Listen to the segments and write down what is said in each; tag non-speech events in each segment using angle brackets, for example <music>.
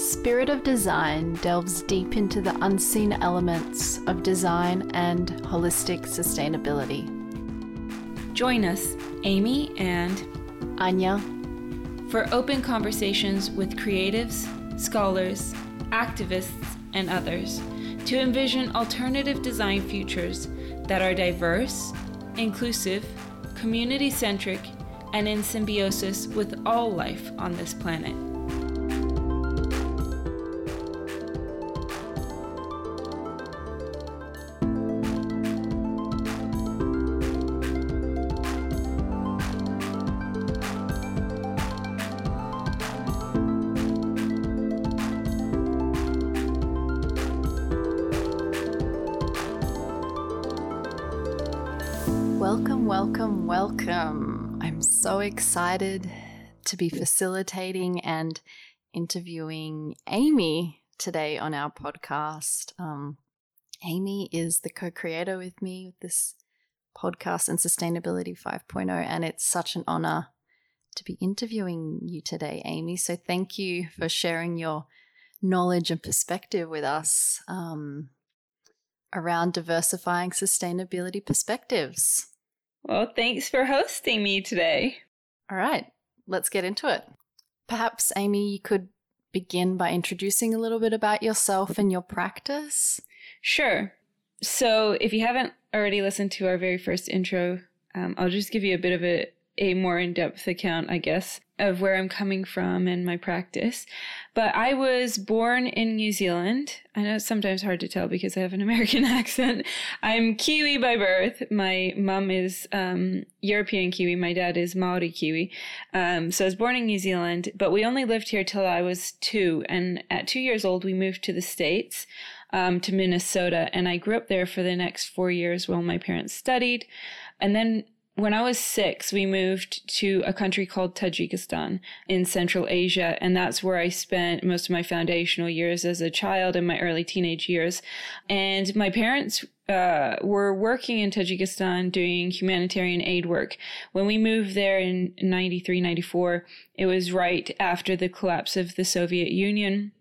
Spirit of Design delves deep into the unseen elements of design and holistic sustainability. Join us, Amy and Anya, for open conversations with creatives, scholars, activists, and others to envision alternative design futures that are diverse, inclusive, community centric, and in symbiosis with all life on this planet. Excited to be facilitating and interviewing Amy today on our podcast. Um, Amy is the co creator with me with this podcast and Sustainability 5.0, and it's such an honor to be interviewing you today, Amy. So thank you for sharing your knowledge and perspective with us um, around diversifying sustainability perspectives. Well, thanks for hosting me today. All right, let's get into it. Perhaps, Amy, you could begin by introducing a little bit about yourself and your practice. Sure. So, if you haven't already listened to our very first intro, um, I'll just give you a bit of a, a more in depth account, I guess, of where I'm coming from and my practice. But I was born in New Zealand. I know it's sometimes hard to tell because I have an <laughs> American accent. I'm Kiwi by birth. My mom is um, European Kiwi. My dad is Maori Kiwi. Um, so I was born in New Zealand, but we only lived here till I was two. And at two years old, we moved to the States. Um, to Minnesota, and I grew up there for the next four years while my parents studied. And then when I was six, we moved to a country called Tajikistan in Central Asia. And that's where I spent most of my foundational years as a child and my early teenage years. And my parents uh, were working in Tajikistan doing humanitarian aid work. When we moved there in 93, 94, it was right after the collapse of the Soviet Union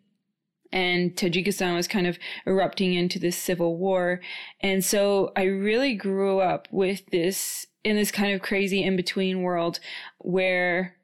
and Tajikistan was kind of erupting into this civil war. And so I really grew up with this in this kind of crazy in between world where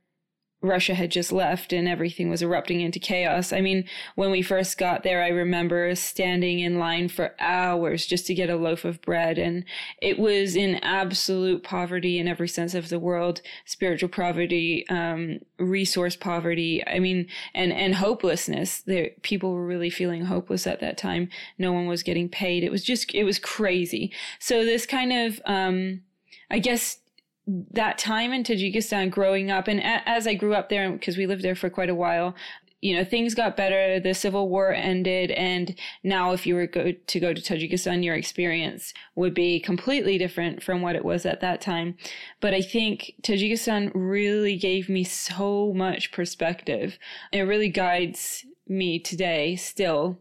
Russia had just left and everything was erupting into chaos. I mean, when we first got there, I remember standing in line for hours just to get a loaf of bread. And it was in absolute poverty in every sense of the world spiritual poverty, um, resource poverty. I mean, and, and hopelessness. There, people were really feeling hopeless at that time. No one was getting paid. It was just, it was crazy. So this kind of, um, I guess that time in Tajikistan growing up, and a- as I grew up there, because we lived there for quite a while, you know, things got better. The civil war ended, and now if you were go- to go to Tajikistan, your experience would be completely different from what it was at that time. But I think Tajikistan really gave me so much perspective. It really guides me today still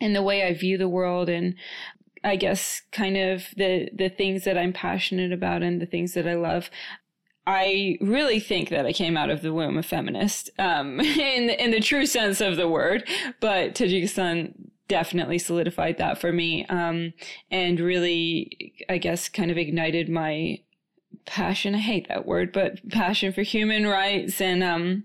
in the way I view the world and I guess kind of the the things that I'm passionate about and the things that I love. I really think that I came out of the womb a feminist, um, <laughs> in in the true sense of the word. But Tajikistan definitely solidified that for me, um, and really, I guess, kind of ignited my passion. I hate that word, but passion for human rights and um,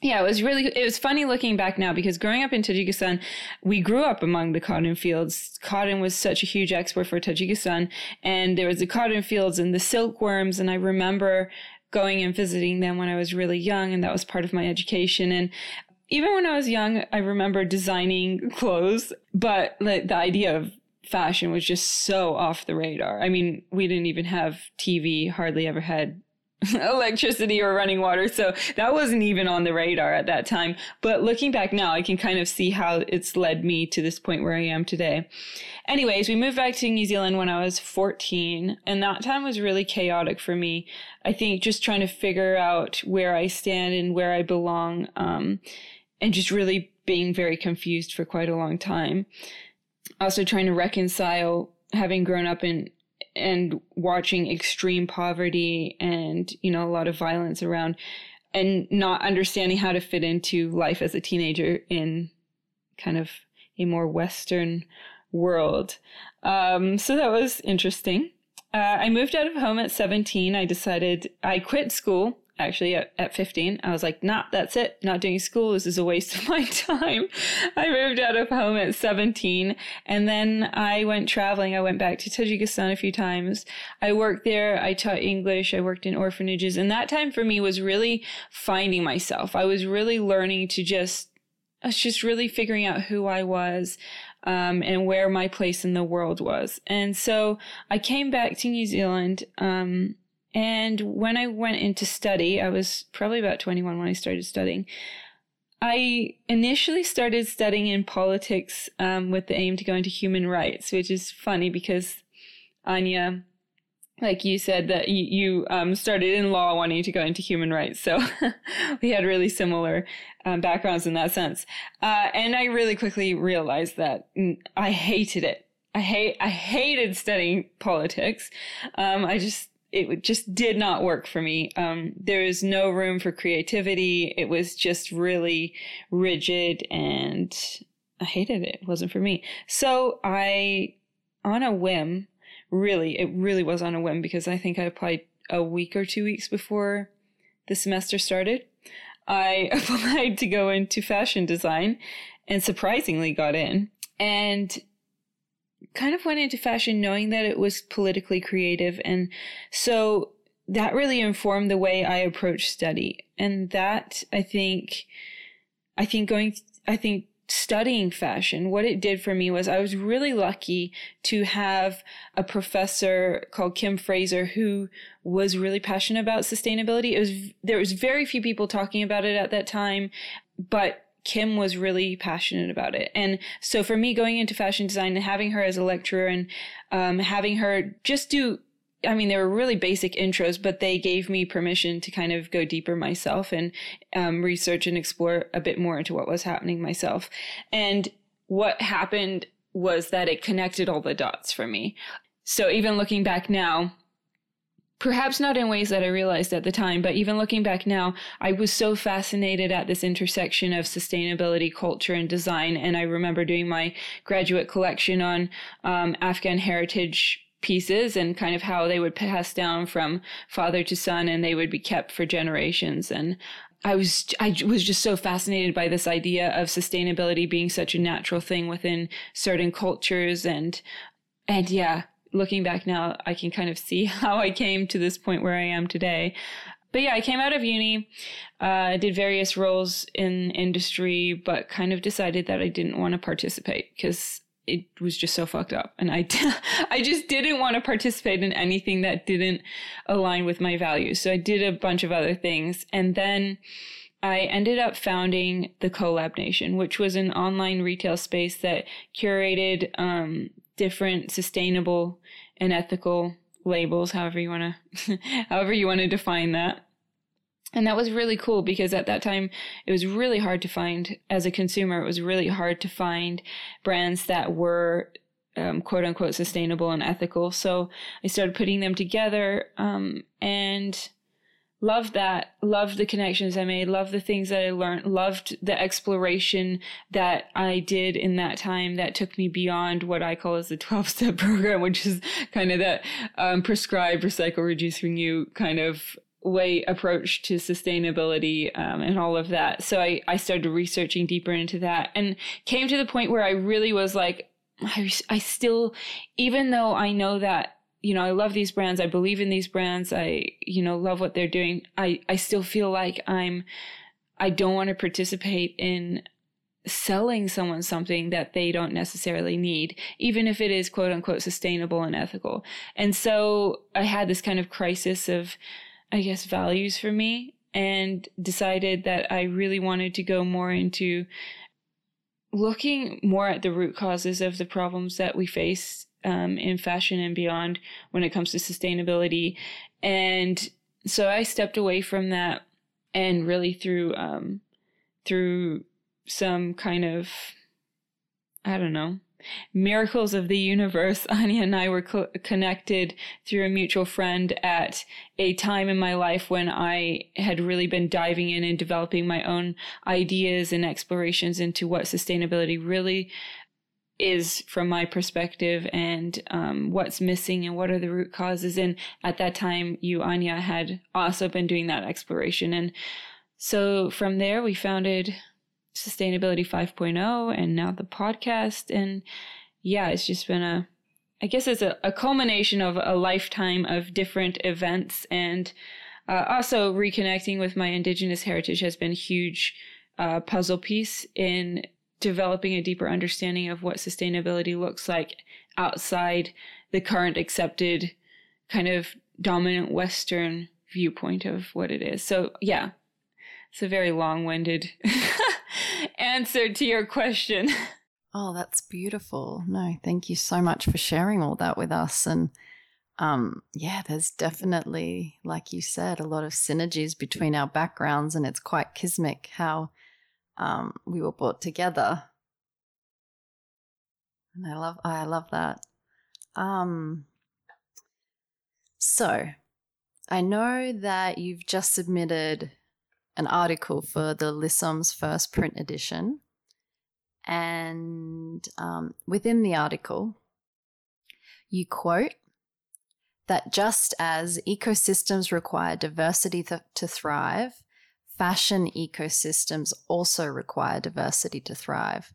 yeah, it was really it was funny looking back now because growing up in Tajikistan, we grew up among the cotton fields. Cotton was such a huge export for Tajikistan, and there was the cotton fields and the silkworms. And I remember going and visiting them when I was really young, and that was part of my education. And even when I was young, I remember designing clothes, but like the idea of fashion was just so off the radar. I mean, we didn't even have TV, hardly ever had <laughs> electricity or running water. So that wasn't even on the radar at that time. But looking back now, I can kind of see how it's led me to this point where I am today. Anyways, we moved back to New Zealand when I was 14, and that time was really chaotic for me. I think just trying to figure out where I stand and where I belong, um, and just really being very confused for quite a long time. Also trying to reconcile having grown up in and watching extreme poverty and you know a lot of violence around and not understanding how to fit into life as a teenager in kind of a more Western world. Um, so that was interesting. Uh, I moved out of home at 17. I decided I quit school actually at, at 15 i was like nah that's it. Not doing school. This is a waste of my <laughs> time. I moved out of home at 17 and then i went traveling. I went back to tajikistan a few times. I worked there. I taught english. I worked in orphanages. And that time for me was really finding myself. I was really learning to just I was just really figuring out who I was um, and where my place in the world was. And so I came back to New Zealand um, and when I went into study, I was probably about 21 when I started studying. I initially started studying in politics um, with the aim to go into human rights, which is funny because Anya, like you said, that you, you um, started in law wanting to go into human rights. So <laughs> we had really similar um, backgrounds in that sense. Uh, and I really quickly realized that I hated it. I hate I hated studying politics. Um, I just it just did not work for me. Um, there was no room for creativity. It was just really rigid and I hated it. It wasn't for me. So I, on a whim, really, it really was on a whim because I think I applied a week or two weeks before the semester started. I <laughs> applied to go into fashion design and surprisingly got in. And kind of went into fashion knowing that it was politically creative. And so that really informed the way I approach study. And that I think, I think going, I think studying fashion, what it did for me was I was really lucky to have a professor called Kim Fraser who was really passionate about sustainability. It was, there was very few people talking about it at that time, but Kim was really passionate about it. And so for me, going into fashion design and having her as a lecturer and um, having her just do I mean, they were really basic intros, but they gave me permission to kind of go deeper myself and um, research and explore a bit more into what was happening myself. And what happened was that it connected all the dots for me. So even looking back now, perhaps not in ways that I realized at the time, but even looking back now, I was so fascinated at this intersection of sustainability, culture, and design. And I remember doing my graduate collection on um, Afghan heritage pieces and kind of how they would pass down from father to son and they would be kept for generations and I was I was just so fascinated by this idea of sustainability being such a natural thing within certain cultures and and yeah looking back now, I can kind of see <laughs> how I came to this point where I am today. But yeah, I came out of uni, uh, did various roles in industry, but kind of decided that I didn't want to participate because it was just so fucked up. And I, <laughs> I just didn't want to participate in anything that didn't align with my values. So i did a bunch of other things. And then i ended up founding the collab nation which was an online retail space that curated um, different sustainable and ethical labels, however you want to, <laughs> however you want to define that. And that was really cool because at that time it was really hard to find, as a consumer, it was really hard to find brands that were um, quote unquote sustainable and ethical. So I started putting them together um, and loved that. Love the connections i made. Love the things that i learned. Loved the exploration that i did in that time that took me beyond what i call as the <laughs> 12 step program which is kind of that um, prescribed recycle reduce renew kind of way approach to sustainability um, and all of that. So I, I started researching deeper into that and came to the point where i really was like I, I still even though i know that you know, I love these brands. I believe in these brands. I, you know, love what they're doing. I, I still feel like I'm, I don't want to participate in selling someone something that they don't necessarily need, even if it is quote unquote sustainable and ethical. And so I had this kind of crisis of, I guess, values for me and decided that I really wanted to go more into looking more at the root causes of the problems that we face um, in fashion and beyond when it comes to sustainability. And so I stepped away from that and really through um, through some kind of I don't know miracles of the universe, <laughs> Anya and I were co- connected through a mutual friend at a time in my life when I had really been diving in and developing my own ideas and explorations into what sustainability really is from my perspective and um, what's missing and what are the root causes. And at that time, you, Anya, had also been doing that exploration. And so from there, we founded Sustainability 5.0 and now the podcast. And yeah, it's just been a, I guess it's a, a culmination of a lifetime of different events. And uh, also reconnecting with my Indigenous heritage has been huge uh, puzzle piece in developing a deeper understanding of what sustainability looks like outside the current accepted kind of dominant Western viewpoint of what it is. So, yeah, it's a very long winded <laughs> answer to your question. Oh, that's beautiful. No, thank you so much for sharing all that with us. And um, yeah, there's definitely, like you said, a lot of synergies between our backgrounds, and it's quite kismic how um, we were brought together. And I love, I love that. Um, so, I know that you've just submitted an article for the Lissom's first print edition. And um, within the article, you quote that just as ecosystems require diversity th- to thrive, fashion ecosystems also require diversity to thrive.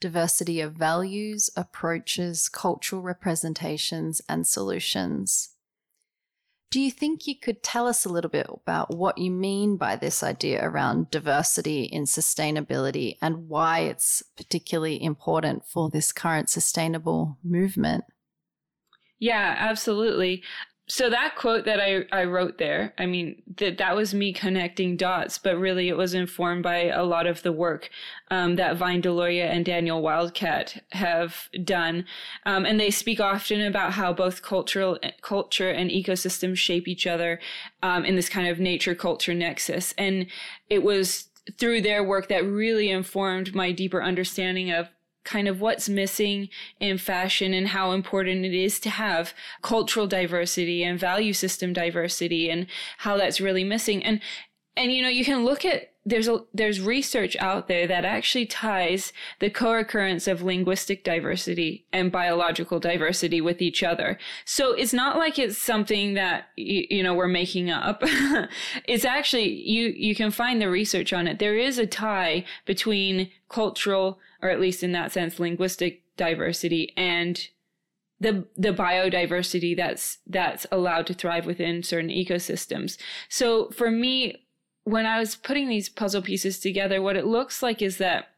Diversity of values, approaches, cultural representations, and solutions. Do you think you could tell us a little bit about what you mean by this idea around diversity in sustainability and why it's particularly important for this current sustainable movement? Yeah, absolutely so that quote that I, I wrote there, I mean, that that was me connecting dots, but really it was informed by a lot of the work um, that Vine Deloria and Daniel Wildcat have done. Um, and they speak often about how both cultural culture and ecosystems shape each other um, in this kind of nature culture nexus. And it was through their work that really informed my deeper understanding of kind of what's missing in fashion and how important it is to have cultural diversity and value system diversity and how that's really missing. And and you know you can look at there's a there's research out there that actually ties the co-occurrence of linguistic diversity and biological diversity with each other. So it's not like it's something that you, you know we're making up. <laughs> It's actually you you can find the research on it. There is a tie between cultural or at least in that sense, linguistic diversity and the the biodiversity that's that's allowed to thrive within certain ecosystems. So for me, when I was putting these puzzle pieces together, what it looks like is that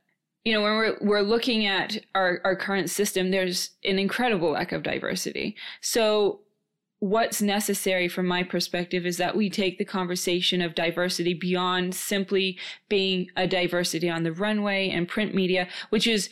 you know when we're we're looking at our our current system, there's an incredible lack of diversity. So what's necessary from my perspective is that we take the conversation of diversity beyond simply being a diversity on the runway and print media, which is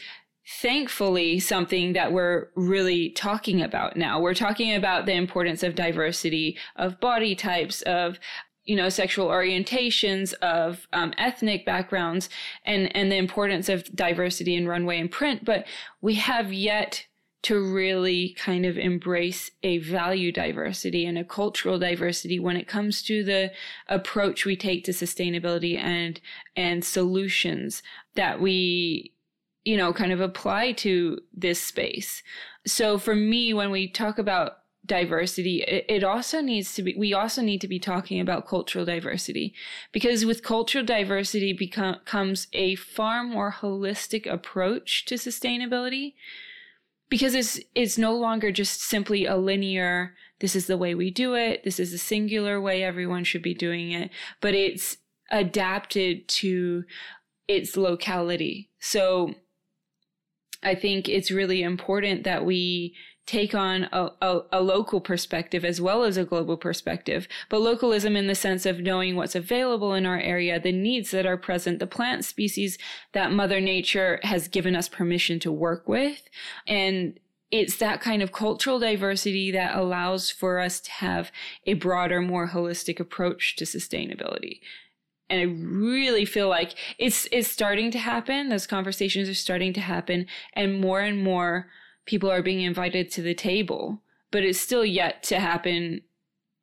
thankfully something that we're really talking about now. We're talking about the importance of diversity of body types, of you know sexual orientations of um, ethnic backgrounds and and the importance of diversity in runway and print but we have yet to really kind of embrace a value diversity and a cultural diversity when it comes to the approach we take to sustainability and and solutions that we you know kind of apply to this space. So for me when we talk about diversity it, also needs to be we also need to be talking about cultural diversity. Because with cultural diversity become, comes a far more holistic approach to sustainability. Because it's it's no longer just simply a linear this is the way we do it this is a singular way everyone should be doing it but it's adapted to its locality. So i think it's really important that we take on a, a, a, local perspective as well as a global perspective. But localism in the sense of knowing what's available in our area, the needs that are present, the plant species that Mother Nature has given us permission to work with. And it's that kind of cultural diversity that allows for us to have a broader, more holistic approach to sustainability. and I really feel like it's it's starting to happen. Those conversations are starting to happen, and more and more people are being invited to the table. But it's still yet to happen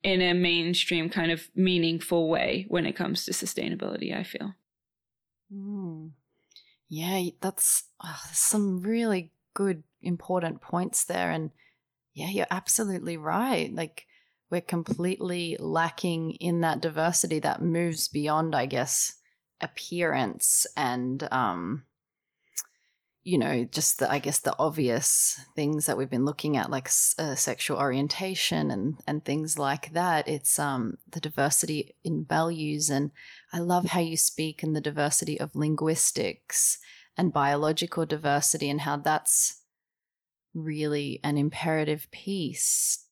in a mainstream kind of meaningful way when it comes to sustainability. I feel. Mm. Yeah, that's oh, some really good, important points there, and yeah, you're absolutely right. Like we're completely lacking in that diversity that moves beyond, I guess, appearance and, um, you know, just the, I guess, the obvious things that we've been looking at, like uh, sexual orientation and and things like that. It's um the diversity in values, and I love how you speak in the diversity of linguistics and biological diversity, and how that's really an imperative piece.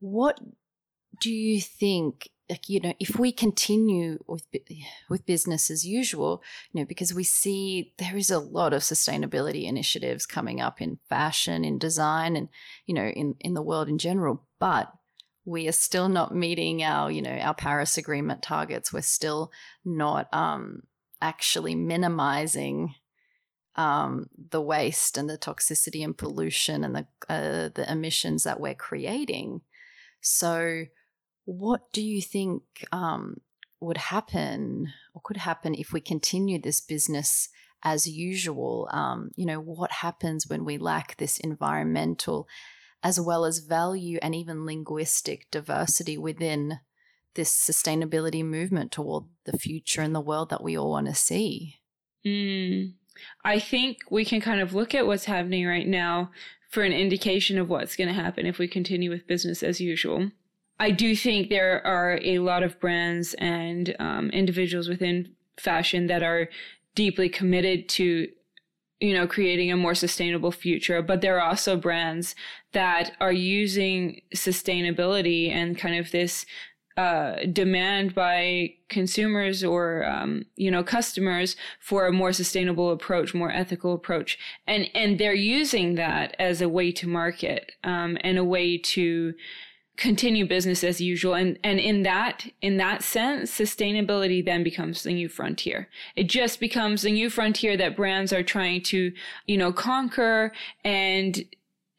What do you think like you know if we continue with with business as usual you know because we see there is a lot of sustainability initiatives coming up in fashion in design and you know in in the world in general but we are still not meeting our you know our paris agreement targets we're still not um actually minimizing um, the waste and the toxicity and pollution and the uh, the emissions that we're creating. So, what do you think um, would happen or could happen if we continue this business as usual? Um, you know, what happens when we lack this environmental as well as value and even linguistic diversity within this sustainability movement toward the future and the world that we all want to see? Mm. I think we can kind of look at what's happening right now for an indication of what's going to happen if we continue with business as usual. I do think there are a lot of brands and um, individuals within fashion that are deeply committed to you know creating a more sustainable future but there are also brands that are using sustainability and kind of this uh, demand by consumers or um, you know customers for a more sustainable approach, more ethical approach, and and they're using that as a way to market um, and a way to continue business as usual. And and in that in that sense sustainability then becomes the new frontier. It just becomes the new frontier that brands are trying to you know conquer and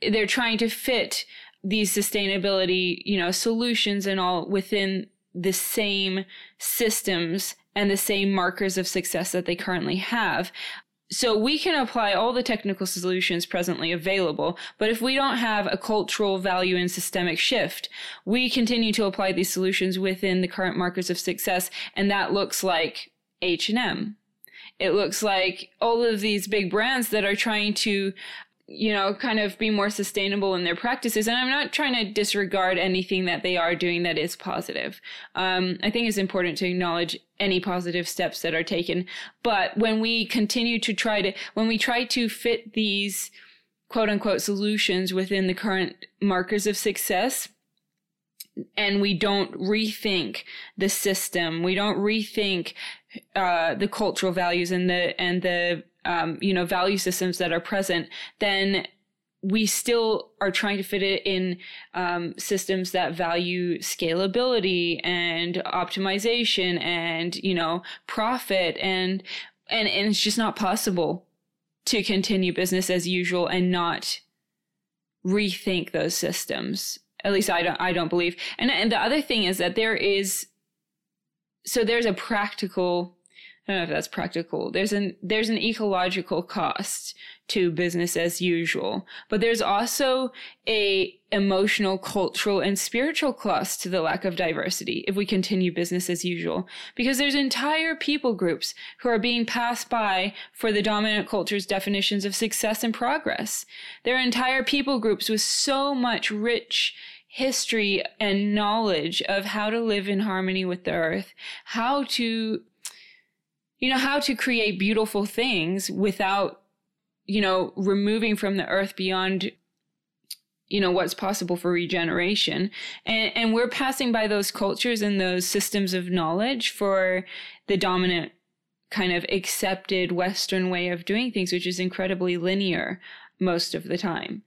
they're trying to fit these sustainability you know solutions and all within the same systems and the same markers of success that they currently have so we can apply all the technical solutions presently available, but if we don't have a cultural value and systemic shift, we continue to apply these solutions within the current markers of success, and that looks like H&M. It looks like all of these big brands that are trying to you know, kind of be more sustainable in their practices. And I'm not trying to disregard anything that they are doing that is positive. Um, I think it's important to acknowledge any positive steps that are taken. But when we continue to try to, when we try to fit these quote unquote solutions within the current markers of success, and we don't rethink the system, we don't rethink uh, the cultural values and the and the um, you know value systems that are present, then we still are trying to fit it in um, systems that value scalability and optimization and you know profit and and and it's just not possible to continue business as usual and not rethink those systems. At least i don't i don't believe. And and the other thing is that there is so there's a practical I don't know if that's practical. There's an there's an ecological cost to business as usual, but there's also a emotional, cultural, and spiritual cost to the lack of diversity if we continue business as usual. Because there's entire people groups who are being passed by for the dominant culture's definitions of success and progress. There are entire people groups with so much rich history and knowledge of how to live in harmony with the earth, how to you know, how to create beautiful things without, you know, removing from the earth beyond you know what's possible for regeneration. And and we're passing by those cultures and those systems of knowledge for the dominant kind of accepted western way of doing things which is incredibly linear most of the time.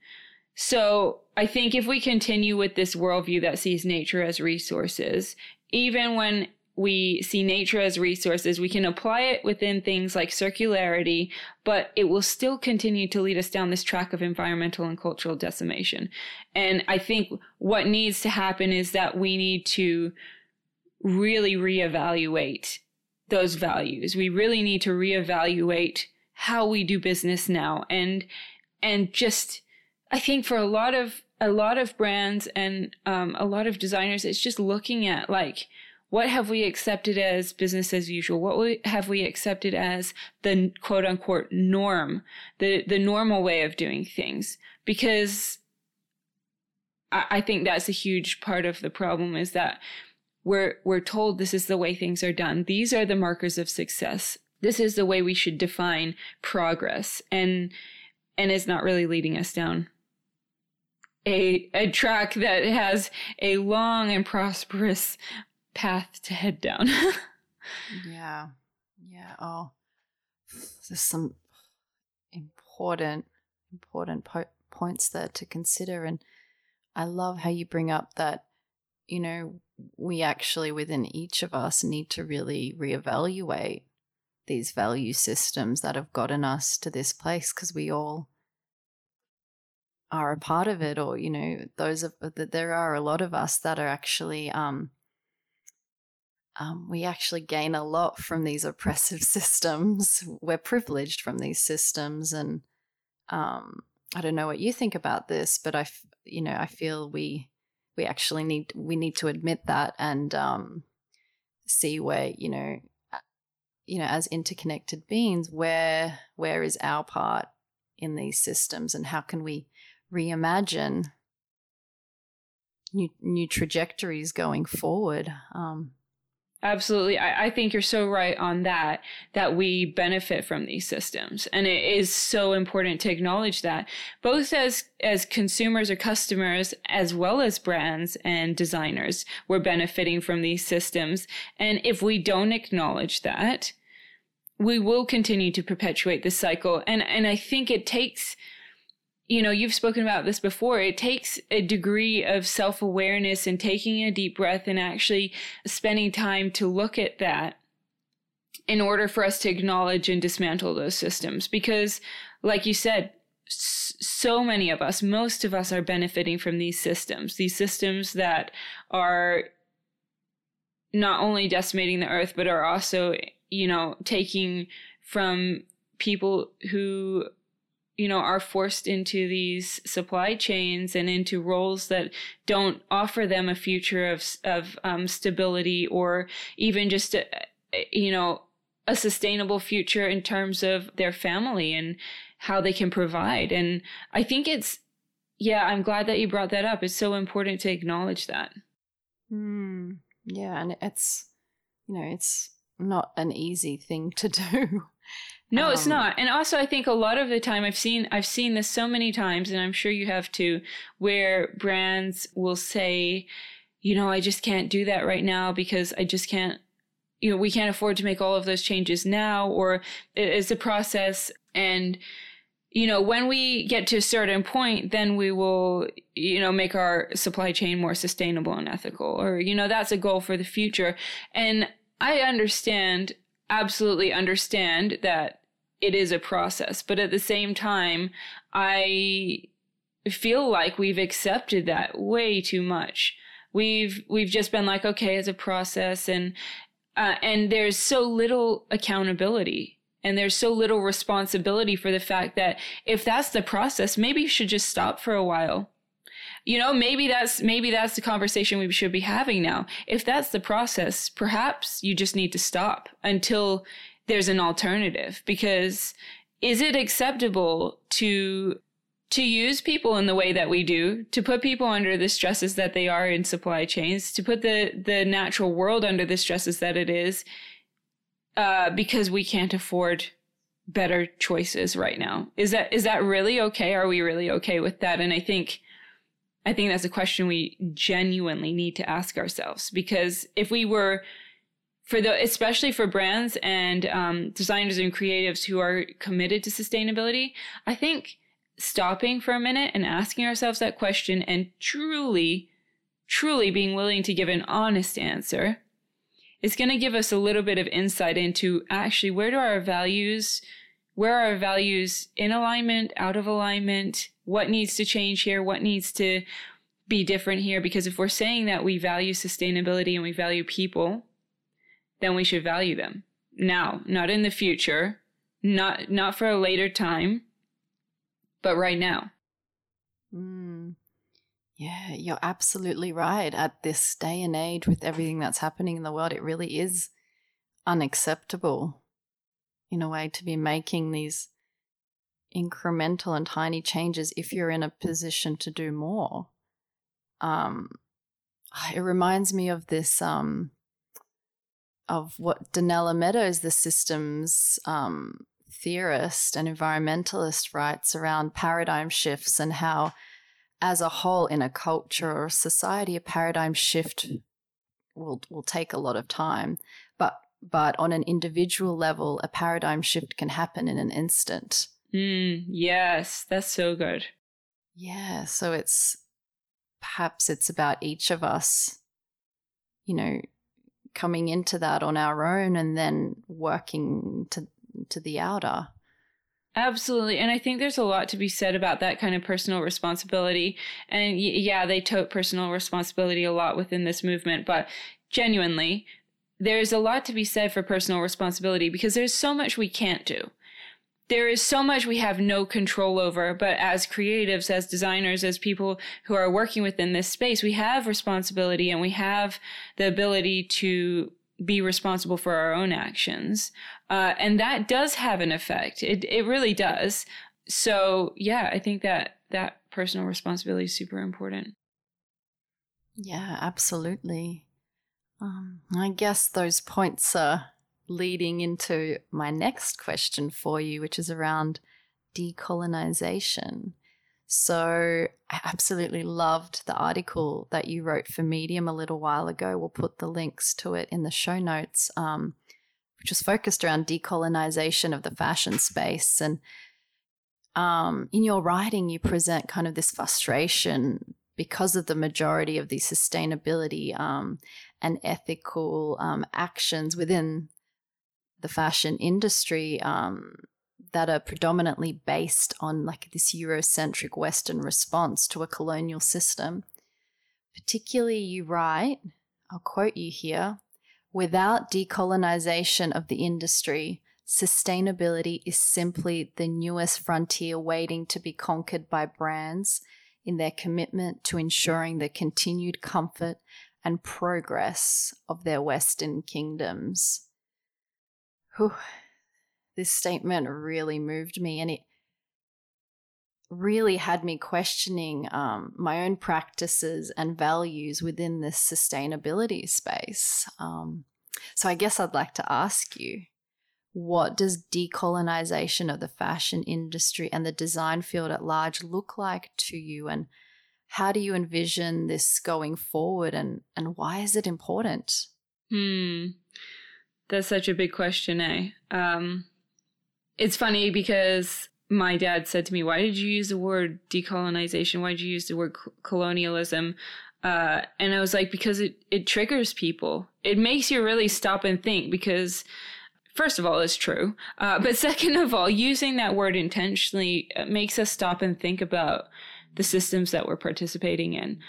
So i think if we continue with this worldview that sees nature as resources even when we see nature as resources, we can apply it within things like circularity, but it will still continue to lead us down this track of environmental and cultural decimation. And I think what needs to happen is that we need to really reevaluate those values. We really need to reevaluate how we do business now and and just I think for a lot of a lot of brands and um, a lot of designers, it's just looking at like what have we accepted as business as usual? What we, have we accepted as the quote unquote norm, the the normal way of doing things? Because I, I think that's a huge part of the problem is that we're we're told this is the way things are done. These are the markers of success. This is the way we should define progress, and and it's not really leading us down a a track that has a long and prosperous path to head down. <laughs> yeah. Yeah. Oh, there's some important, important po- points there to consider. And I love how you bring up that, you know, we actually within each of us need to really reevaluate these value systems that have gotten us to this place because we all are a part of it or you know those of that there are a lot of us that are actually um um, we actually gain a lot from these oppressive <laughs> systems. We're privileged from these systems, and um, I don't know what you think about this, but I, you know, I feel we we actually need we need to admit that and um, see where you know, you know, as interconnected beings, where where is our part in these systems, and how can we reimagine new new trajectories going forward? Um, Absolutely. I, I, think you're so right on that, that we benefit from these systems. And it is so important to acknowledge that both as, as consumers or customers, as well as brands and designers, we're benefiting from these systems. And if we don't acknowledge that, we will continue to perpetuate this cycle. And, and I think it takes, you know, you've spoken about this before. It takes a degree of self awareness and taking a deep breath and actually spending time to look at that in order for us to acknowledge and dismantle those systems. Because, like you said, so many of us, most of us are benefiting from these systems, these systems that are not only decimating the earth, but are also, you know, taking from people who you know are forced into these supply chains and into roles that don't offer them a future of of um, stability or even just a, you know a sustainable future in terms of their family and how they can provide. And i think it's yeah i'm glad that you brought that up. It's so important to acknowledge that. Mm, yeah and it's you know it's not an easy thing to <laughs> do no, um, it's not. And also I think a lot of the time I've seen I've seen this so many times and I'm sure you have too where brands will say, you know, I just can't do that right now because I just can't you know, we can't afford to make all of those changes now or it's a process and you know, when we get to a certain point, then we will, you know, make our supply chain more sustainable and ethical, or, you know, that's a goal for the future. And I understand, absolutely understand that it is a process. But at the same time, I feel like we've accepted that way too much. We've we've just been like, okay, it's a process, and uh, and there's so little accountability and there's so little responsibility for the fact that if that's the process, maybe you should just stop for a while. You know, maybe that's maybe that's the conversation we should be having now. If that's the process, perhaps you just need to stop until there's an alternative. Because is it acceptable to to use people in the way that we do to put people under the stresses that they are in supply chains to put the the natural world under the stresses that it is uh, because we can't afford better choices right now? Is that is that really okay? Are we really okay with that? And i think i think that's a question we genuinely need to ask ourselves because if we were for the especially for brands and um, designers and creatives who are committed to sustainability, I think stopping for a minute and asking ourselves that question and truly, truly being willing to give an honest answer is going to give us a little bit of insight into actually where do our values where are our values in alignment out of alignment what needs to change here what needs to be different here because if we're saying that we value sustainability and we value people then we should value them now not in the future not not for a later time but right now mm. Yeah, you're absolutely right. At this day and age, with everything that's happening in the world, it really is unacceptable in a way to be making these incremental and tiny changes if you're in a position to do more. Um, <sighs> it reminds me of this um, of what Donella Meadows, the systems um, theorist and environmentalist, writes around paradigm shifts and how as a whole in a culture or a society, a paradigm shift will will take a lot of time. But but on an individual level, a paradigm shift can happen in an instant. Mm, yes, that's so good. Yeah, so it's perhaps it's about each of us, you know, coming into that on our own and then working to to the outer. Absolutely. And I think there's a lot to be said about that kind of personal responsibility. And yeah, they tote personal responsibility a lot within this movement, but genuinely, there's a lot to be said for personal responsibility because there's so much we can't do. There is so much we have no control over, but as creatives, as designers, as people who are working within this space, we have responsibility and we have the ability to be responsible for our own actions. Uh, and that does have an effect. It, it really does. So yeah, I think that that personal responsibility is super important. Yeah, absolutely. Um, I guess those points are leading into my next question for you, which is around decolonization. So I absolutely loved the article that you wrote for Medium a little while ago. We'll put the links to it in the show notes, um, which was focused around decolonization of the fashion space. And um, in your writing, you present kind of this frustration because of the majority of the sustainability um, and ethical um, actions within the fashion industry um, that are predominantly based on like this Eurocentric Western response to a colonial system. Particularly, you write, I'll quote you here without decolonization of the industry, sustainability is simply the newest frontier waiting to be conquered by brands in their commitment to ensuring the continued comfort and progress of their Western kingdoms. Whew, this statement really moved me and it really had me questioning um, my own practices and values within this sustainability space. Um, so, I guess I'd like to ask you what does decolonization of the fashion industry and the design field at large look like to you? And how do you envision this going forward? And, and why is it important? Hmm. That's such a big question, eh? Um, it's funny because my dad said to me, Why did you use the word decolonization? Why did you use the word colonialism? Uh, and I was like, Because it, it triggers people. It makes you really stop and think because. First of all, it's true. Uh, but <laughs> second of all, using that word intentionally uh, makes us stop and think about the systems that we're participating in.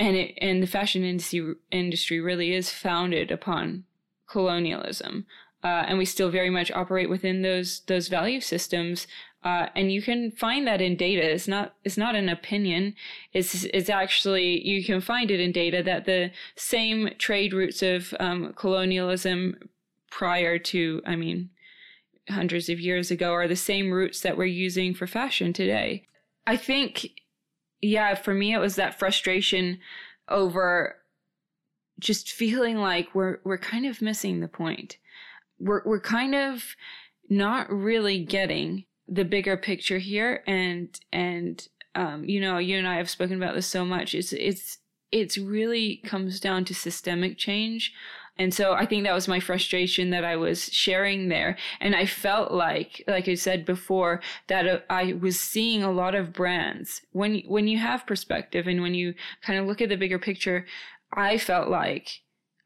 And it, and the fashion industry industry really is founded upon colonialism uh, and we still very much operate within those those value systems. Uh, and you can find that in data. It's not it's not an opinion. It's it's actually you can find it in data that the same trade routes of um, colonialism prior to I mean hundreds of years ago are the same routes that we're using for fashion today. I think yeah, for me it was that frustration over just feeling like we're we're kind of missing the point we're we're kind of not really getting the bigger picture here and and um, you know you and I have spoken about this so much it's it's it's really comes down to systemic change and so I think that was my frustration that I was sharing there. And I felt like, like I said before, that uh, I was seeing a lot of brands. When, when you have perspective and when you kind of look at the bigger picture, I felt like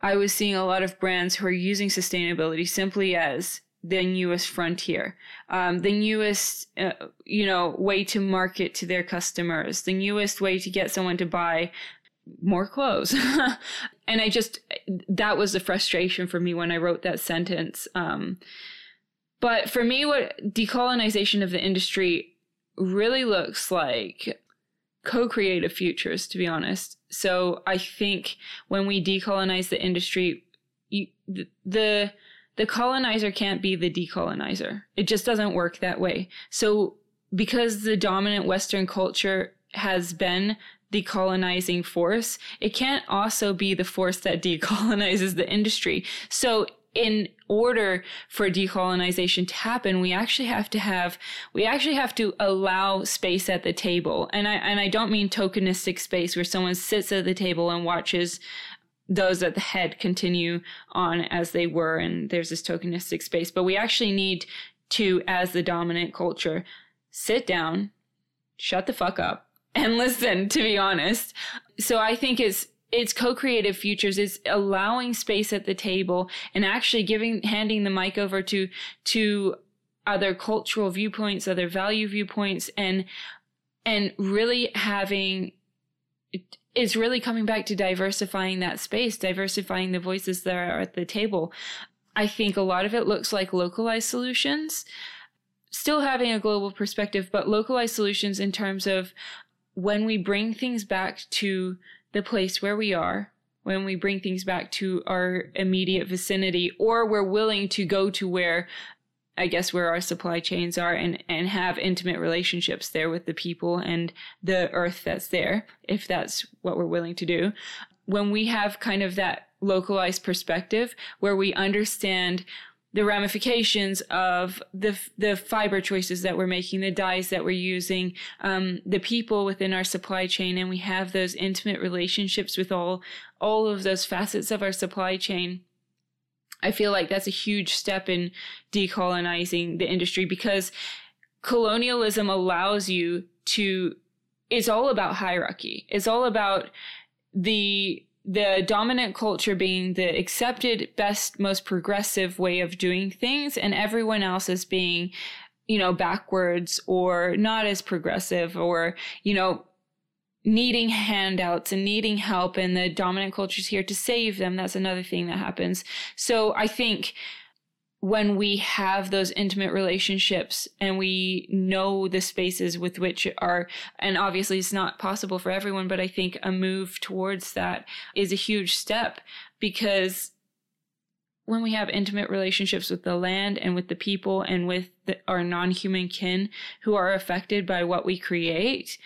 I was seeing a lot of brands who are using sustainability simply as the newest frontier, um, the newest, uh, you know, way to market to their customers, the newest way to get someone to buy more clothes. <laughs> and I just, that was the frustration for me when I wrote that sentence. Um, but for me, what decolonization of the industry really looks like co-creative futures, to be honest. So I think when we decolonize the industry, you, the the colonizer can't be the decolonizer. It just doesn't work that way. So because the dominant Western culture has been the colonizing force, it can't also be the force that <laughs> decolonizes the industry. So in order for decolonization to happen, we actually have to have we actually have to allow space at the table. And I and I don't mean tokenistic space where someone sits at the table and watches those at the head continue on as they were and there's this tokenistic space but we actually need to as the dominant culture sit down shut the fuck up and <laughs> listen to be honest so i think it's it's co-creative futures it's allowing space at the table and actually giving handing the mic over to to other cultural viewpoints other value viewpoints and and really having is really coming back to diversifying that space, diversifying the voices that are at the table. I think a lot of it looks like localized solutions, still having a global perspective, but localized solutions in terms of when we bring things back to the place where we are, when we bring things back to our immediate vicinity, or we're willing to go to where I guess where our supply chains are and and have intimate relationships there with the people and the earth that's there if that's what we're willing to do. When we have kind of that localized perspective where we understand the ramifications of the the fiber choices that we're making, the dyes that we're using, um, the people within our supply chain, and we have those intimate relationships with all all of those facets of our supply chain. I feel like that's a huge step in decolonizing the industry because colonialism allows you to it's all about hierarchy. It's all about the the dominant culture being the accepted best most progressive way of doing things and everyone else as being you know backwards or not as progressive or you know needing handouts and needing help and the dominant culture is here to save them. That's another thing that happens. So i think when we have those intimate relationships and we know the spaces with which are and obviously it's not possible for everyone but i think a move towards that is a huge step because when we have intimate relationships with the land and with the people and with the, our non-human kin who are affected by what we create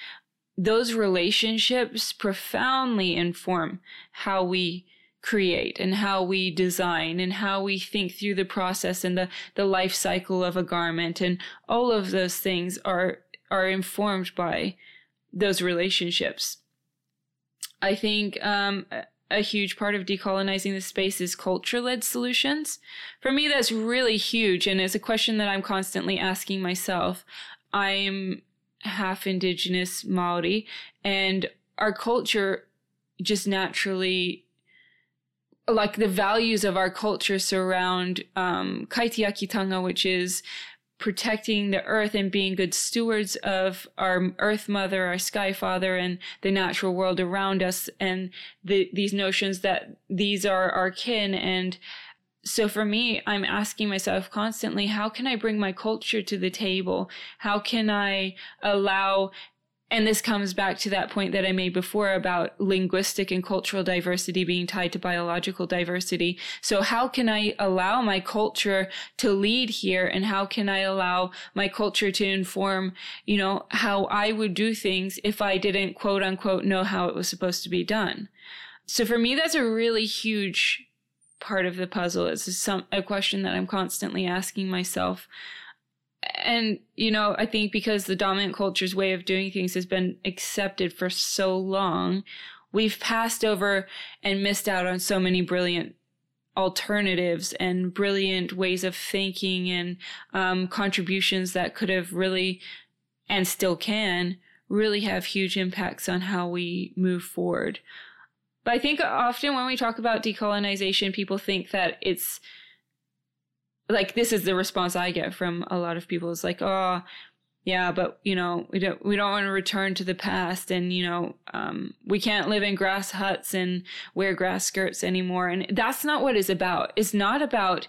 those relationships profoundly inform how we create and how we design and how we think through the process and the, the life cycle of a garment. And all of those things are are informed by those relationships. I think um, a huge part of decolonizing the space is culture-led solutions. For me that's really huge and it's a question that i'm constantly asking myself. I'm half indigenous Maori, and our culture just naturally like the values of our culture surround um, kaitiakitanga, which is protecting the earth and being good stewards of our earth mother, our sky father, and the natural world around us, and the, these notions that these are our kin and so for me, I'm asking myself constantly, how can I bring my culture to the table? How can I allow and this comes back to that point that I made before about linguistic and cultural diversity being tied to biological diversity. So how can I allow my culture to lead here and how can I allow my culture to inform, you know, how I would do things if I didn't quote unquote know how it was supposed to be done? So for me, that's a really huge part of the puzzle. It's a question that I'm constantly asking myself. And you know, I think because the dominant culture's way of doing things has been accepted for so long, we've passed over and missed out on so many brilliant alternatives and brilliant ways of thinking and um, contributions that could have really and still can really have huge impacts on how we move forward. But I think often when we talk about decolonization, people think that it's like this is the response I get from a lot of people. It's like, oh, yeah, but you know, we don't we don't want to return to the past, and you know, um, we can't live in grass huts and wear grass skirts anymore. And that's not what it's about. It's not about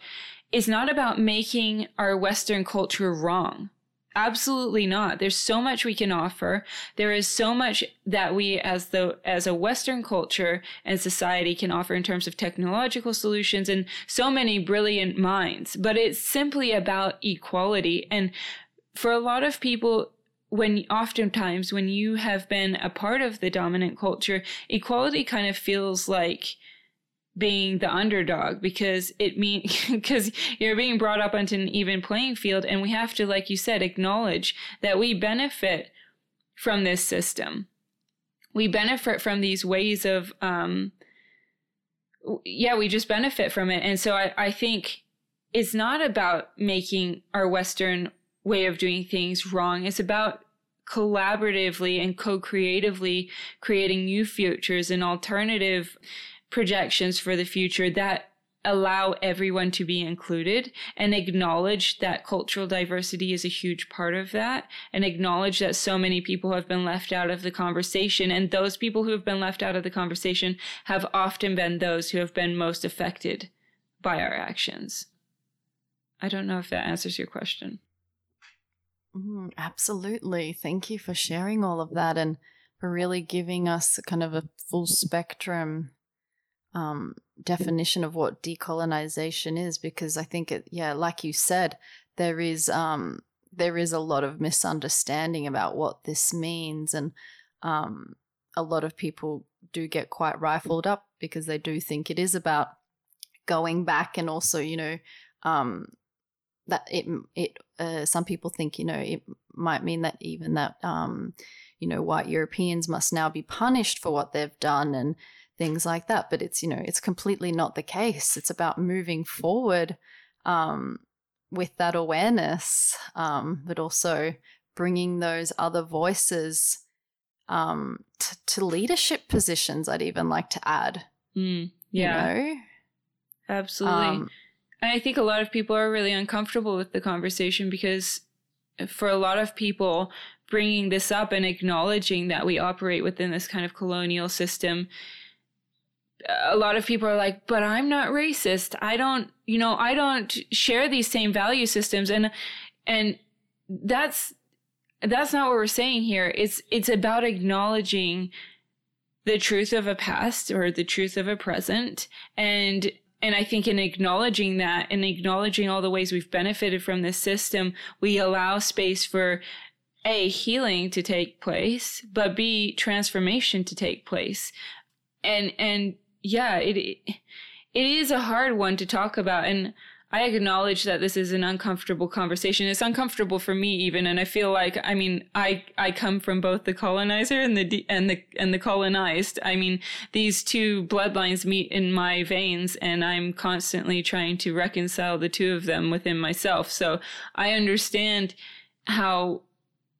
it's not about making our Western culture wrong. Absolutely not. There's so much we can offer. There is so much that we as the as a western culture and society can offer in terms of technological solutions and so many brilliant minds. But it's simply about equality and for a lot of people, when oftentimes when you have been a part of the dominant culture, equality kind of feels like being the underdog because it mean <laughs> because you're being brought up onto an even playing field and we have to like you said acknowledge that we benefit from this system we benefit from these ways of um yeah we just benefit from it and so i i think it's not about making our western way of doing things wrong. It's about collaboratively and co-creatively creating new futures and alternative projections for the future that allow everyone to be included and acknowledge that cultural diversity is a huge part of that and acknowledge that so many people have been left out of the conversation and those people who have been left out of the conversation have often been those who have been most affected by our actions. I don't know if that answers your question. Mm, absolutely. Thank you for sharing all of that and for really giving us kind of a full spectrum um, definition of what decolonization is, because I think it, yeah, like you said, there is um, there is a lot of misunderstanding about what this means, and um, a lot of people do get quite rifled up because they do think it is about going back and also, you know, um, that it it uh, some people think you know it might mean that even that um, you know white Europeans must now be punished for what they've done and things like that. But it's you know it's completely not the case. It's about moving forward um, with that awareness, um, but also bringing those other voices um, t- to leadership positions. I'd even like to add. Mm, yeah, you know? absolutely. Um, and I think a lot of people are really uncomfortable with the conversation because for a lot of people, bringing this up and acknowledging that we operate within this kind of colonial system, a lot of people are like, but I'm not racist. I don't, you know, I don't share these same value systems. And, and that's, that's not what we're saying here. It's, it's about acknowledging the truth of a past or the truth of a present and and I think in acknowledging that and acknowledging all the ways we've benefited from this system, we allow space for A, healing to take place, but B, transformation to take place. And, and yeah, it, it is a hard one to talk about. And I acknowledge that this is an uncomfortable conversation. It's uncomfortable for me even, and I feel like I mean I I come from both the colonizer and the and the and the colonized. I mean these two bloodlines meet in my veins, and I'm constantly trying to reconcile the two of them within myself. So I understand how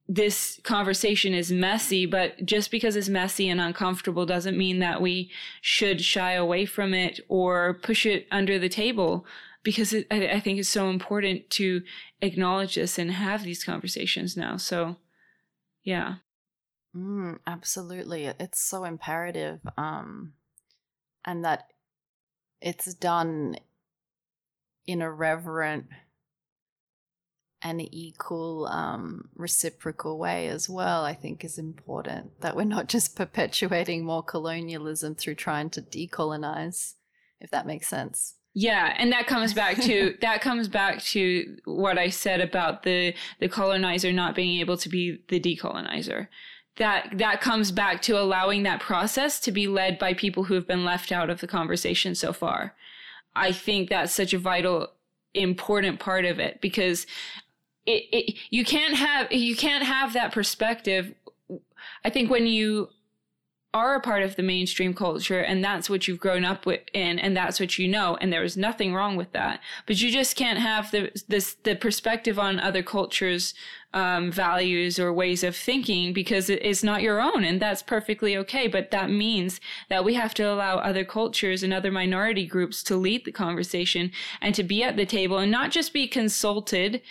this conversation is messy, but just because it's messy and uncomfortable doesn't mean that we should shy away from it or push it under the table because it, I, I think it's so important to acknowledge this and have these conversations now. So, yeah. Mm, absolutely. It's so imperative. Um, and that it's done in a reverent and equal um, reciprocal way as well, I think is important. That we're not just perpetuating more colonialism through trying to decolonize, if that makes sense. Yeah, and that comes back to <laughs> that comes back to what I said about the the colonizer not being able to be the decolonizer. That that comes back to allowing that process to be led by people who have been left out of the conversation so far. I think that's such a vital important part of it because it, you can't have you can't have that perspective. I think when you are a part of the mainstream culture and that's what you've grown up with in and that's what you know and there is nothing wrong with that but you just can't have the this the perspective on other cultures um, values or ways of thinking because it is not your own and that's perfectly okay but that means that we have to allow other cultures and other minority groups to lead the conversation and to be at the table and not just be consulted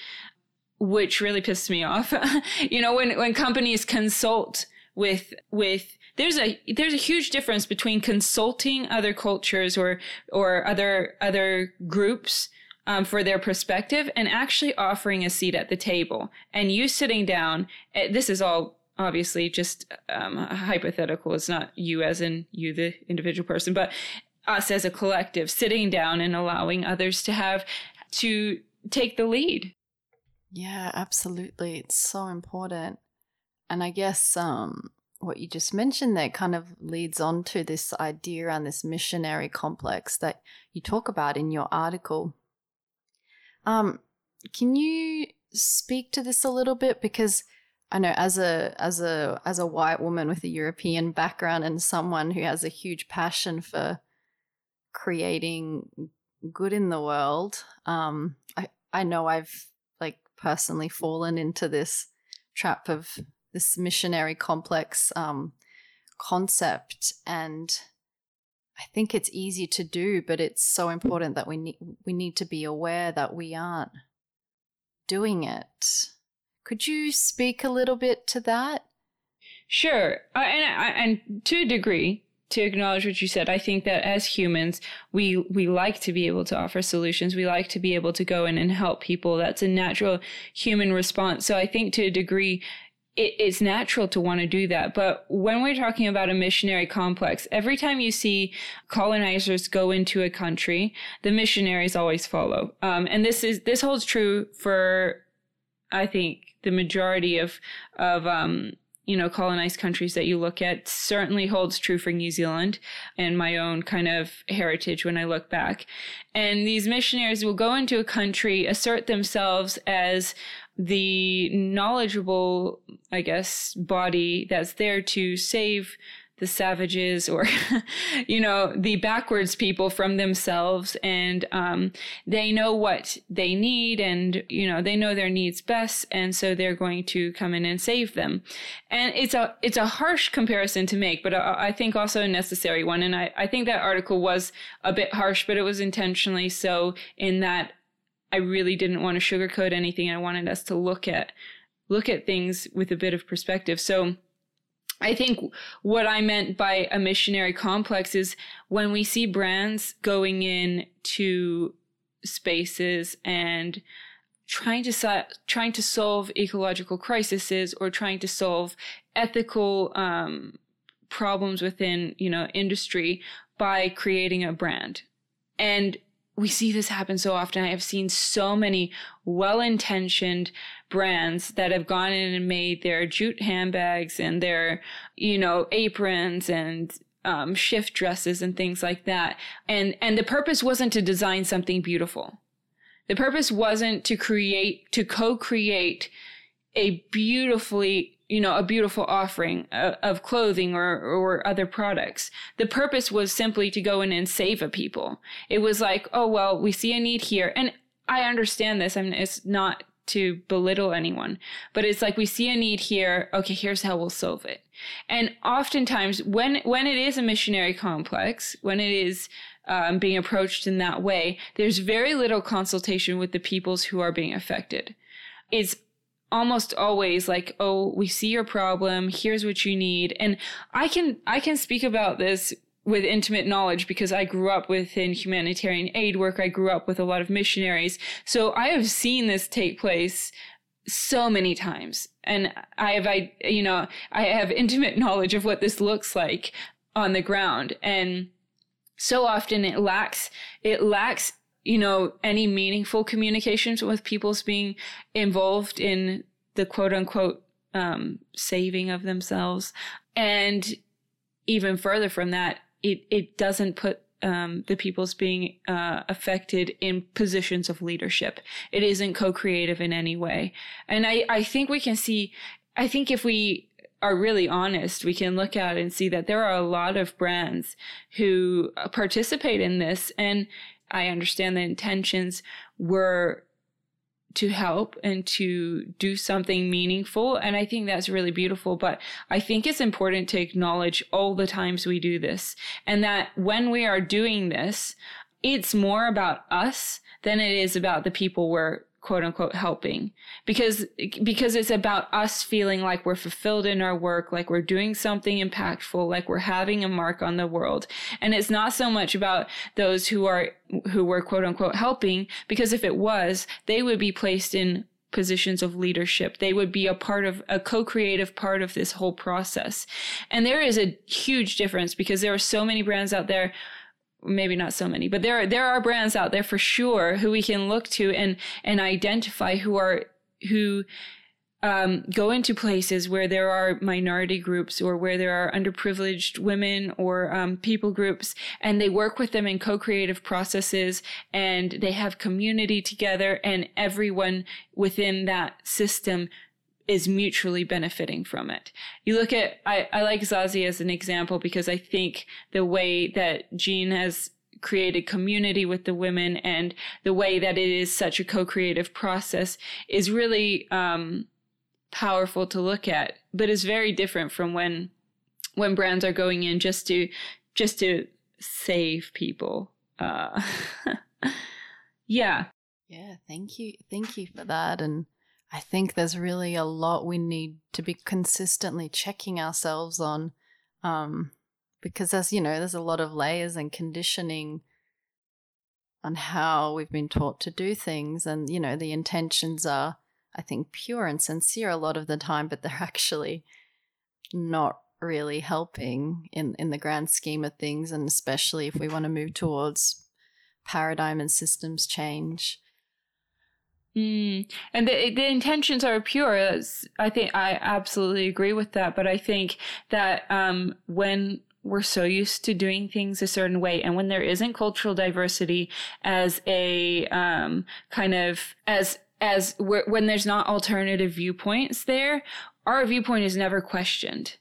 which really pissed me off. <laughs> You know when when companies consult with with there's a there's a huge difference between consulting other cultures or or other other groups um, for their perspective and actually offering a seat at the table. And you sitting down eh, this is all obviously just um, hypothetical. It's not you as in you the individual person but us as a collective sitting down and allowing others to have to take the lead yeah absolutely it's so important and i guess um what you just mentioned there kind of leads on to this idea and this missionary complex that you talk about in your article. Um, can you speak to this a little bit because I know as a as a as a white woman with a European background and someone who has a huge passion for creating good in the world, um, I I know I've personally fallen into this trap of this missionary complex um, concept and I think it's easy to do, but it's so important that we need we need to be aware that we aren't doing it. Could you speak a little bit to that? Sure, uh, and and to a degree, to acknowledge what you said, I think that as humans, we we like to be able to offer solutions. We like to be able to go in and help people. That's a natural human response. So I think to a degree, it, it's natural to want to do that. But when we're talking about a missionary complex, every time you see colonizers go into a country, the missionaries always follow. Um, and this is this holds true for, I think, the majority of of um, you know colonized countries that you look at certainly holds true for New Zealand and my own kind of heritage when I look back. And these missionaries will go into a country, assert themselves as the knowledgeable, I guess, body that's there to save the savages or, <laughs> you know, the backwards people from themselves. And um, they know what they need and, you know, they know their needs best. And so they're going to come in and save them. And it's a, it's a harsh comparison to make, but I, I think also a necessary one. And I, I think that article was a bit harsh, but it was intentionally so in that I really didn't want to sugarcoat anything. I wanted us to look at look at things with a bit of perspective. So I think what I meant by a missionary complex is when we see brands going in to spaces and trying to trying to solve ecological crises or trying to solve ethical um, problems within you know industry by creating a brand. And we see this happen so often. I have seen so many well intentioned brands that have gone in and made their jute handbags and their, you know, aprons and um, shift dresses and things like that. And, and the purpose wasn't to design something beautiful. The purpose wasn't to create, to co create a beautifully you know, a beautiful offering of clothing or, or other products. The purpose was simply to go in and save a people. It was like, oh, well, we see a need here. And I understand this. I mean, it's not to belittle anyone, but it's like we see a need here. Okay, here's how we'll solve it. And oftentimes when, when it is a missionary complex, when it is um, being approached in that way, there's very little consultation with the peoples who are being affected. It's almost always like oh we see your problem here's what you need. And i can i can speak about this with intimate knowledge because i grew up within humanitarian aid work. I grew up with a lot of missionaries. So i have seen this take place so many times. And i have i you know i have intimate <laughs> knowledge of what this looks like on the ground. And so often it lacks it lacks you know, any meaningful communications with people's being involved in the quote unquote um, saving of themselves. And even further from that, it, it doesn't put um, the people's being uh, affected in positions of leadership. It isn't co creative in any way. And I, I think we can see, I think if we are really honest, we can look at and see that there are a lot of brands who participate in this. And I understand the intentions were to help and to do something meaningful. And I think that's really beautiful. But I think it's important to acknowledge all the times we do this and that when we are doing this, it's more about us than it is about the people we're quote unquote helping because because it's about us feeling like we're fulfilled in our work like we're doing something impactful like we're having a mark on the world and it's not so much about those who are who were quote unquote helping because if it was they would be placed in positions of leadership. They would be a part of a co-creative part of this whole process. And there is a huge difference because there are so many brands out there maybe not so many, but there there are brands out there for sure who we can look to and and identify who are who um, go into places where there are minority groups or where there are underprivileged women or um, people groups, and they work with them in co-creative processes, and they have community together, and everyone within that system is mutually benefiting from it. You look at, I, I like Zazie as an example because I think the way that Jean has created community with the women and the way that it is such a co-creative process is really um, powerful to look at, but is very different from when when brands are going in just to just to save people. Uh, <laughs> yeah. Yeah, thank you. Thank you for that. And I think there's really a lot we need to be consistently checking ourselves on. Um, because as you know, there's a lot of layers and conditioning on how we've been taught to do things. And, you know, the intentions are, I think, pure and sincere a lot of the time, but they're <laughs> actually not really helping in, in the grand scheme of things. And especially if we want to move towards paradigm and systems change. Mm. And the the intentions are pure. That's, I think I absolutely agree with that. But I think that um, when we're so used to doing things a certain way, and when there isn't cultural diversity as a um, kind of as as when there's not alternative viewpoints there, our viewpoint is never questioned.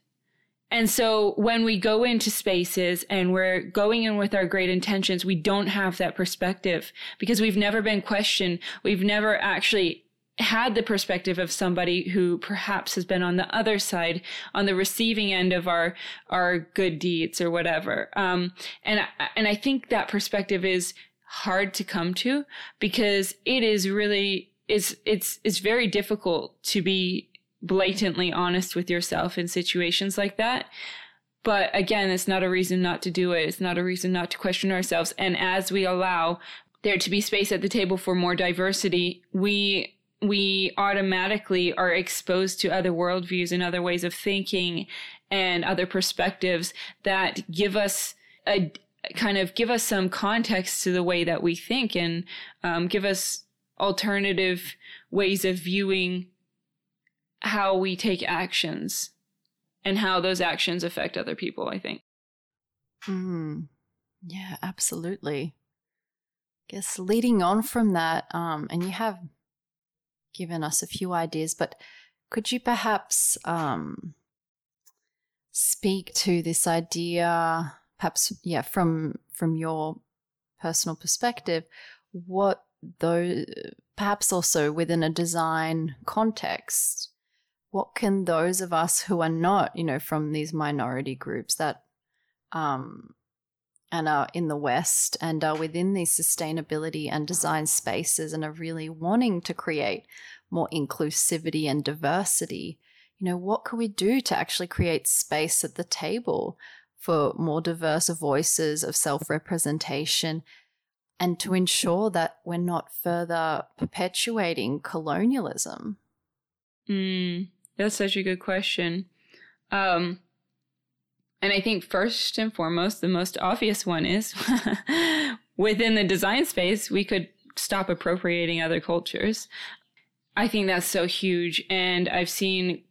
And so when we go into spaces and we're going in with our great intentions, we don't have that perspective because we've never been questioned. We've never actually had the perspective of somebody who perhaps has been on the other side, on the receiving end of our our good deeds or whatever. Um, and and I think that perspective is hard to come to because it is really it's it's it's very difficult to be blatantly honest with yourself in situations like that. But again, it's not a reason not to do it. It's not a reason not to question ourselves. And as we allow there to be space at the table for more diversity, we we automatically are exposed to other worldviews and other ways of thinking and other perspectives that give us a kind of give us some context to the way that we think and um, give us alternative ways of viewing how we take actions and how those actions affect other people, I think. Mm, yeah, absolutely. I guess leading on from that, um, and you have given us a few ideas, but could you perhaps um, speak to this idea, perhaps, yeah, from from your personal perspective, what those, perhaps also within a design context, what can those of us who are not, you know, from these minority groups that um, and are in the West and are within these sustainability and design spaces and are really wanting to create more inclusivity and diversity, you know, what can we do to actually create space at the table for more diverse voices of self representation and to ensure that we're not further perpetuating colonialism? Mm. That's such a good question. Um, and I think first and foremost, the most obvious one is <laughs> within the design space, we could stop appropriating other cultures. I think that's so huge. And I've seen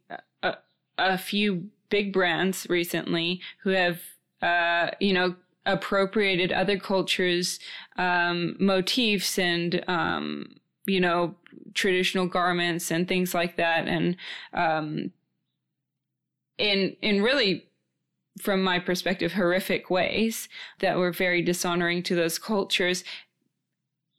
a, a few big brands recently who have, uh, you know, appropriated other cultures' um, motifs and um, you know, traditional garments and things like that. And, um, in in really from my perspective horrific ways that were very dishonoring to those cultures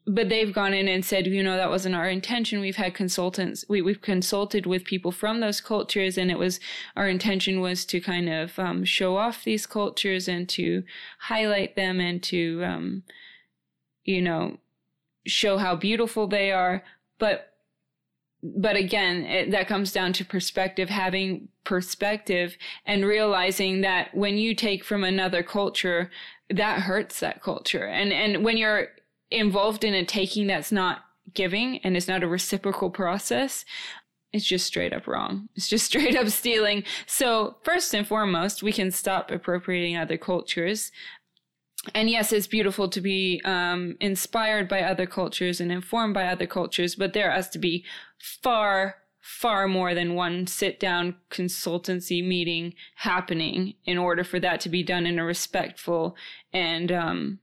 but they've gone in and said, you know, that wasn't our intention. We've had consultants, we, we've consulted with people from those cultures, and it was our intention was to kind of um, show off these cultures and to highlight them and to, um, you know, show how beautiful they are. But but again, it, that comes down to perspective, having perspective and realizing that when you take from another culture, that hurts that culture. And, and when you're involved in a taking that's not giving and it's not a reciprocal process, it's just straight up wrong. It's just <laughs> straight up stealing. So, first and foremost, we can stop appropriating other cultures. And yes, it's beautiful to be um, inspired by other cultures and informed by other cultures, but there has to be far, far more than one sit down consultancy meeting happening in order for that to be done in a respectful and um,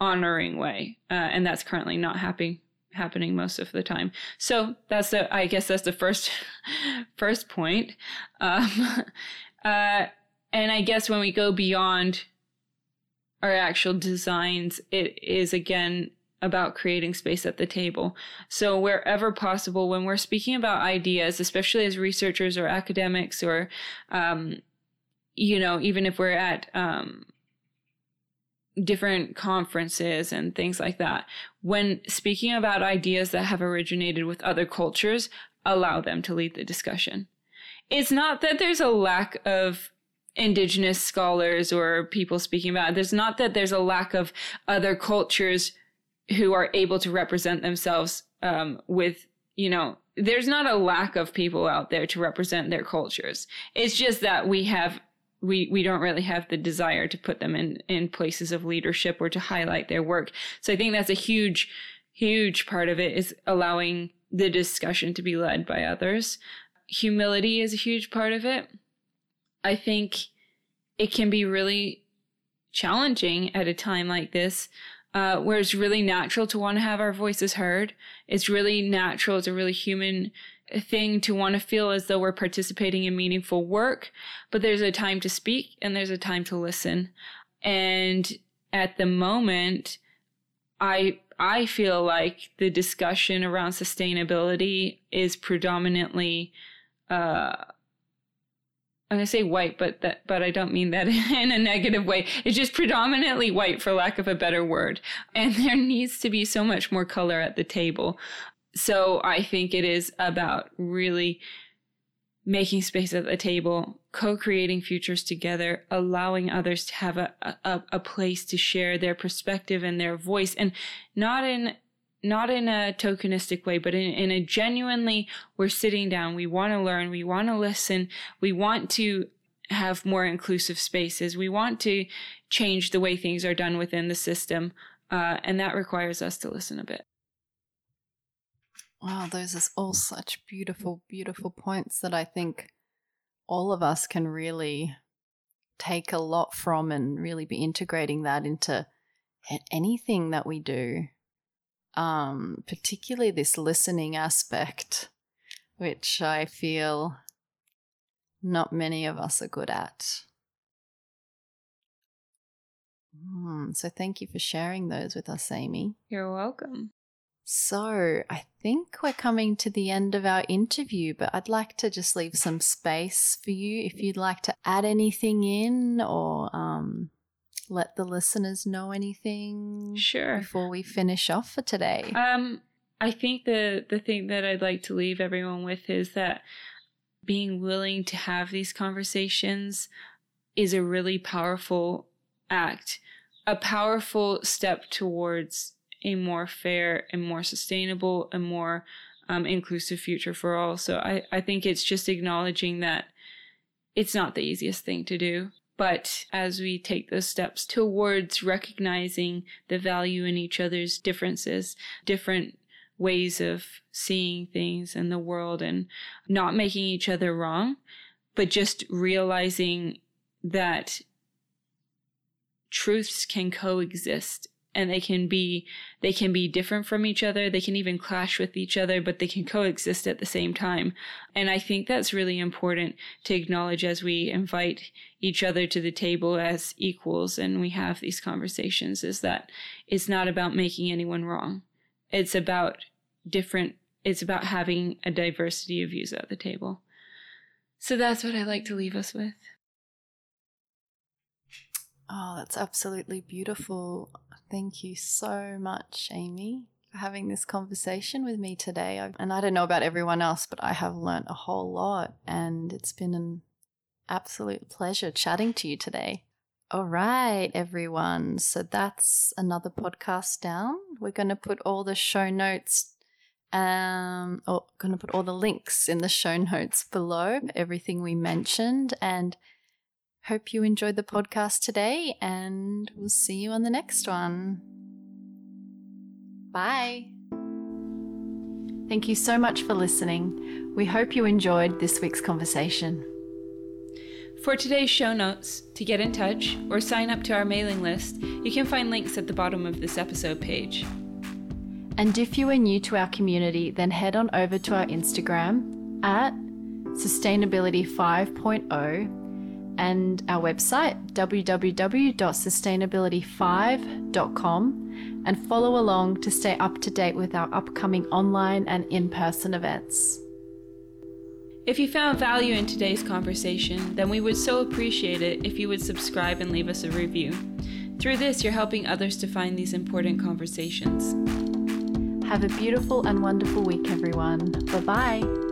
honoring way, uh, and that's currently not happening happening most of the time. So that's the I guess that's the first <laughs> first point. Um, <laughs> uh, and I guess when we go beyond our actual designs, it is again about creating space at the table. So wherever possible, when we're speaking about ideas, especially as researchers or academics, or um, you know, even if we're at um, different conferences and things like that. When speaking about ideas that have originated with other cultures, allow them to lead the discussion. It's not that there's a lack of indigenous scholars or people speaking about it. There's not that there's a lack of other cultures who are able to represent themselves um, with, you know, there's not a lack of people out there to represent their cultures. It's just that we have we we don't really have the desire to put them in in places of leadership or to highlight their work. So I think that's a huge huge part of it is allowing the discussion to be led by others. Humility is a huge part of it. I think it can be really challenging at a time like this uh, where it's really natural to want to have our voices heard. It's really natural. It's a really human thing to want to feel as though we're participating in meaningful work, but there's a time to speak and there's a time to listen. And at the moment, I I feel like the discussion around sustainability is predominantly uh, I'm gonna say white, but that but I don't mean that <laughs> in a negative way. It's just predominantly white for lack of a better word. And <laughs> there needs to be so much more color at the table. So I think it is about really making space at the table, co-creating futures together, allowing others to have a, a, a place to share their perspective and their voice and not in not in a tokenistic way, but in, in a genuinely, we're sitting down, we want to learn, we want to listen, we want to have more inclusive spaces, we want to change the way things are done within the system, uh, and that requires us to listen a bit. Wow, those are all such beautiful, beautiful points that I think all of us can really take a lot from and really be integrating that into anything that we do. Um, particularly this listening aspect, which I feel not many of us are good at. Mm, so thank you for sharing those with us, Amy. You're welcome. So, I think we're coming to the end of our interview, but I'd like to just leave some space for you if you'd like to add anything in or um, let the listeners know anything. Sure. Before we finish off for today. Um, I think the the thing that I'd like to leave everyone with is that being willing to have these conversations is a really powerful act, a powerful step towards a more fair and more sustainable and more um, inclusive future for all. So I, I think it's just acknowledging that it's not the easiest thing to do. But as we take those steps towards recognizing the value in each other's differences, different ways of seeing things in the world, and not making each other wrong, but just realizing that truths can coexist and they can be they can be different from each other. They can even clash with each other but they can coexist at the same time. And i think that's really important to acknowledge as we invite each other to the table as equals and we have these conversations is that it's not about making anyone wrong. It's about different it's about having a diversity of views at the table. So that's what i like to leave us with Oh, that's absolutely beautiful. Thank you so much, Amy, for having this conversation with me today. And I don't know about everyone else, but I have learnt a whole lot, and it's been an absolute pleasure chatting to you today. All right, everyone. So that's another podcast down. We're going to put all the show notes um or going to put all the links in the show notes below everything we mentioned and Hope you enjoyed the podcast today, and we'll see you on the next one. Bye. Thank you so much for listening. We hope you enjoyed this week's conversation. For today's show notes, to get in touch or sign up to our mailing list, you can find links at the bottom of this episode page. And if you are new to our community, then head on over to our Instagram at Sustainability 5.0 and our website www.sustainability5.com and follow along to stay up to date with our upcoming online and in person events. If you found value in today's conversation, then we would so appreciate it if you would subscribe and leave us a review. Through this, you're helping others to find these important conversations. Have a beautiful and wonderful week, everyone. Bye bye.